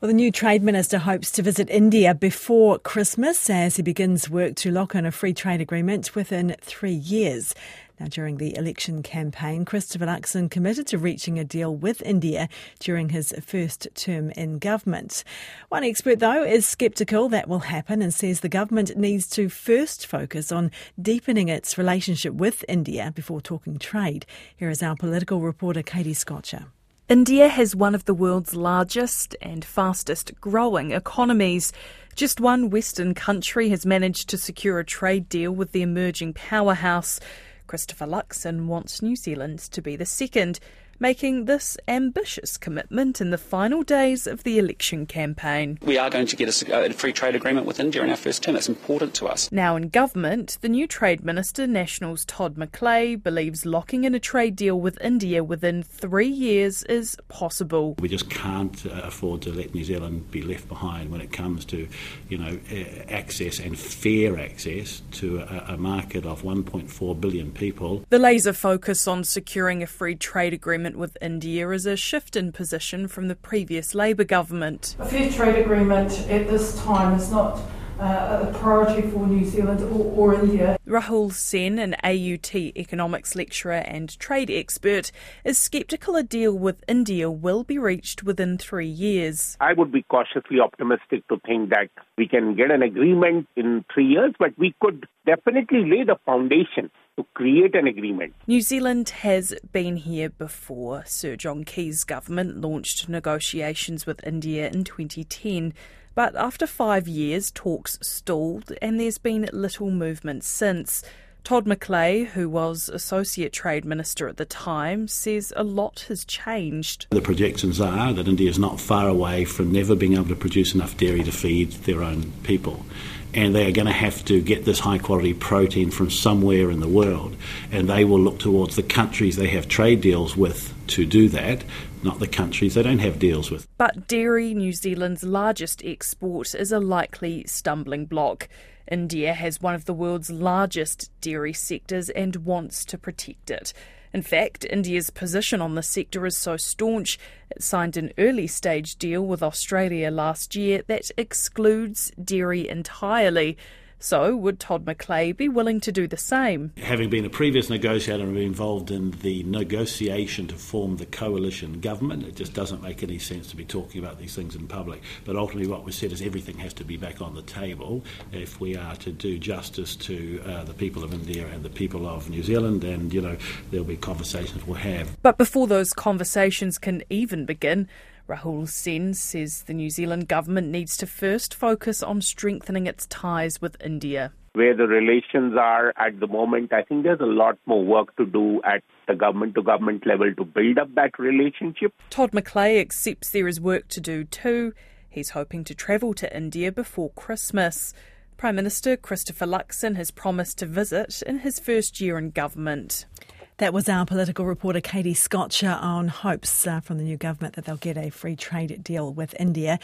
Well, the new Trade Minister hopes to visit India before Christmas as he begins work to lock in a free trade agreement within three years. Now, during the election campaign, Christopher Luxon committed to reaching a deal with India during his first term in government. One expert, though, is sceptical that will happen and says the government needs to first focus on deepening its relationship with India before talking trade. Here is our political reporter, Katie Scotcher. India has one of the world's largest and fastest growing economies. Just one Western country has managed to secure a trade deal with the emerging powerhouse. Christopher Luxon wants New Zealand to be the second making this ambitious commitment in the final days of the election campaign. We are going to get a, free trade agreement with India in our first term. That's important to us. Now in government, the new Trade Minister, Nationals Todd McClay, believes locking in a trade deal with India within three years is possible. We just can't uh, afford to let New Zealand be left behind when it comes to, you know, access and fair access to a, a market of 1.4 billion people. The laser focus on securing a free trade agreement agreement with India is a shift in position from the previous Labour government. A fair trade agreement at this time is not uh, a priority for New Zealand or, or, India. Rahul Sen, an AUT economics lecturer and trade expert, is sceptical a deal with India will be reached within three years. I would be cautiously optimistic to think that we can get an agreement in three years, but we could definitely lay the foundation to create an agreement. New Zealand has been here before. Sir John Key's government launched negotiations with India in 2010. But after five years, talks stalled and there's been little movement since. Todd McClay, who was Associate Trade Minister at the time, says a lot has changed. The projections are that India is not far away from never being able to produce enough dairy to feed their own people. And they are going to have to get this high quality protein from somewhere in the world. And they will look towards the countries they have trade deals with to do that, not the countries they don't have deals with. But dairy, New Zealand's largest export, is a likely stumbling block. India has one of the world's largest dairy sectors and wants to protect it. In fact, India's position on the sector is so staunch, it signed an early stage deal with Australia last year that excludes dairy entirely. So, would Todd McClay be willing to do the same? Having been a previous negotiator and been involved in the negotiation to form the coalition government, it just doesn't make any sense to be talking about these things in public. But ultimately, what we said is everything has to be back on the table if we are to do justice to uh, the people of India and the people of New Zealand. And, you know, there'll be conversations we'll have. But before those conversations can even begin, Rahul Sen says the New Zealand government needs to first focus on strengthening its ties with India. Where the relations are at the moment, I think there's a lot more work to do at the government to government level to build up that relationship. Todd McClay accepts there is work to do too. He's hoping to travel to India before Christmas. Prime Minister Christopher Luxon has promised to visit in his first year in government. That was our political reporter Katie Scotcher on hopes uh, from the new government that they'll get a free trade deal with India.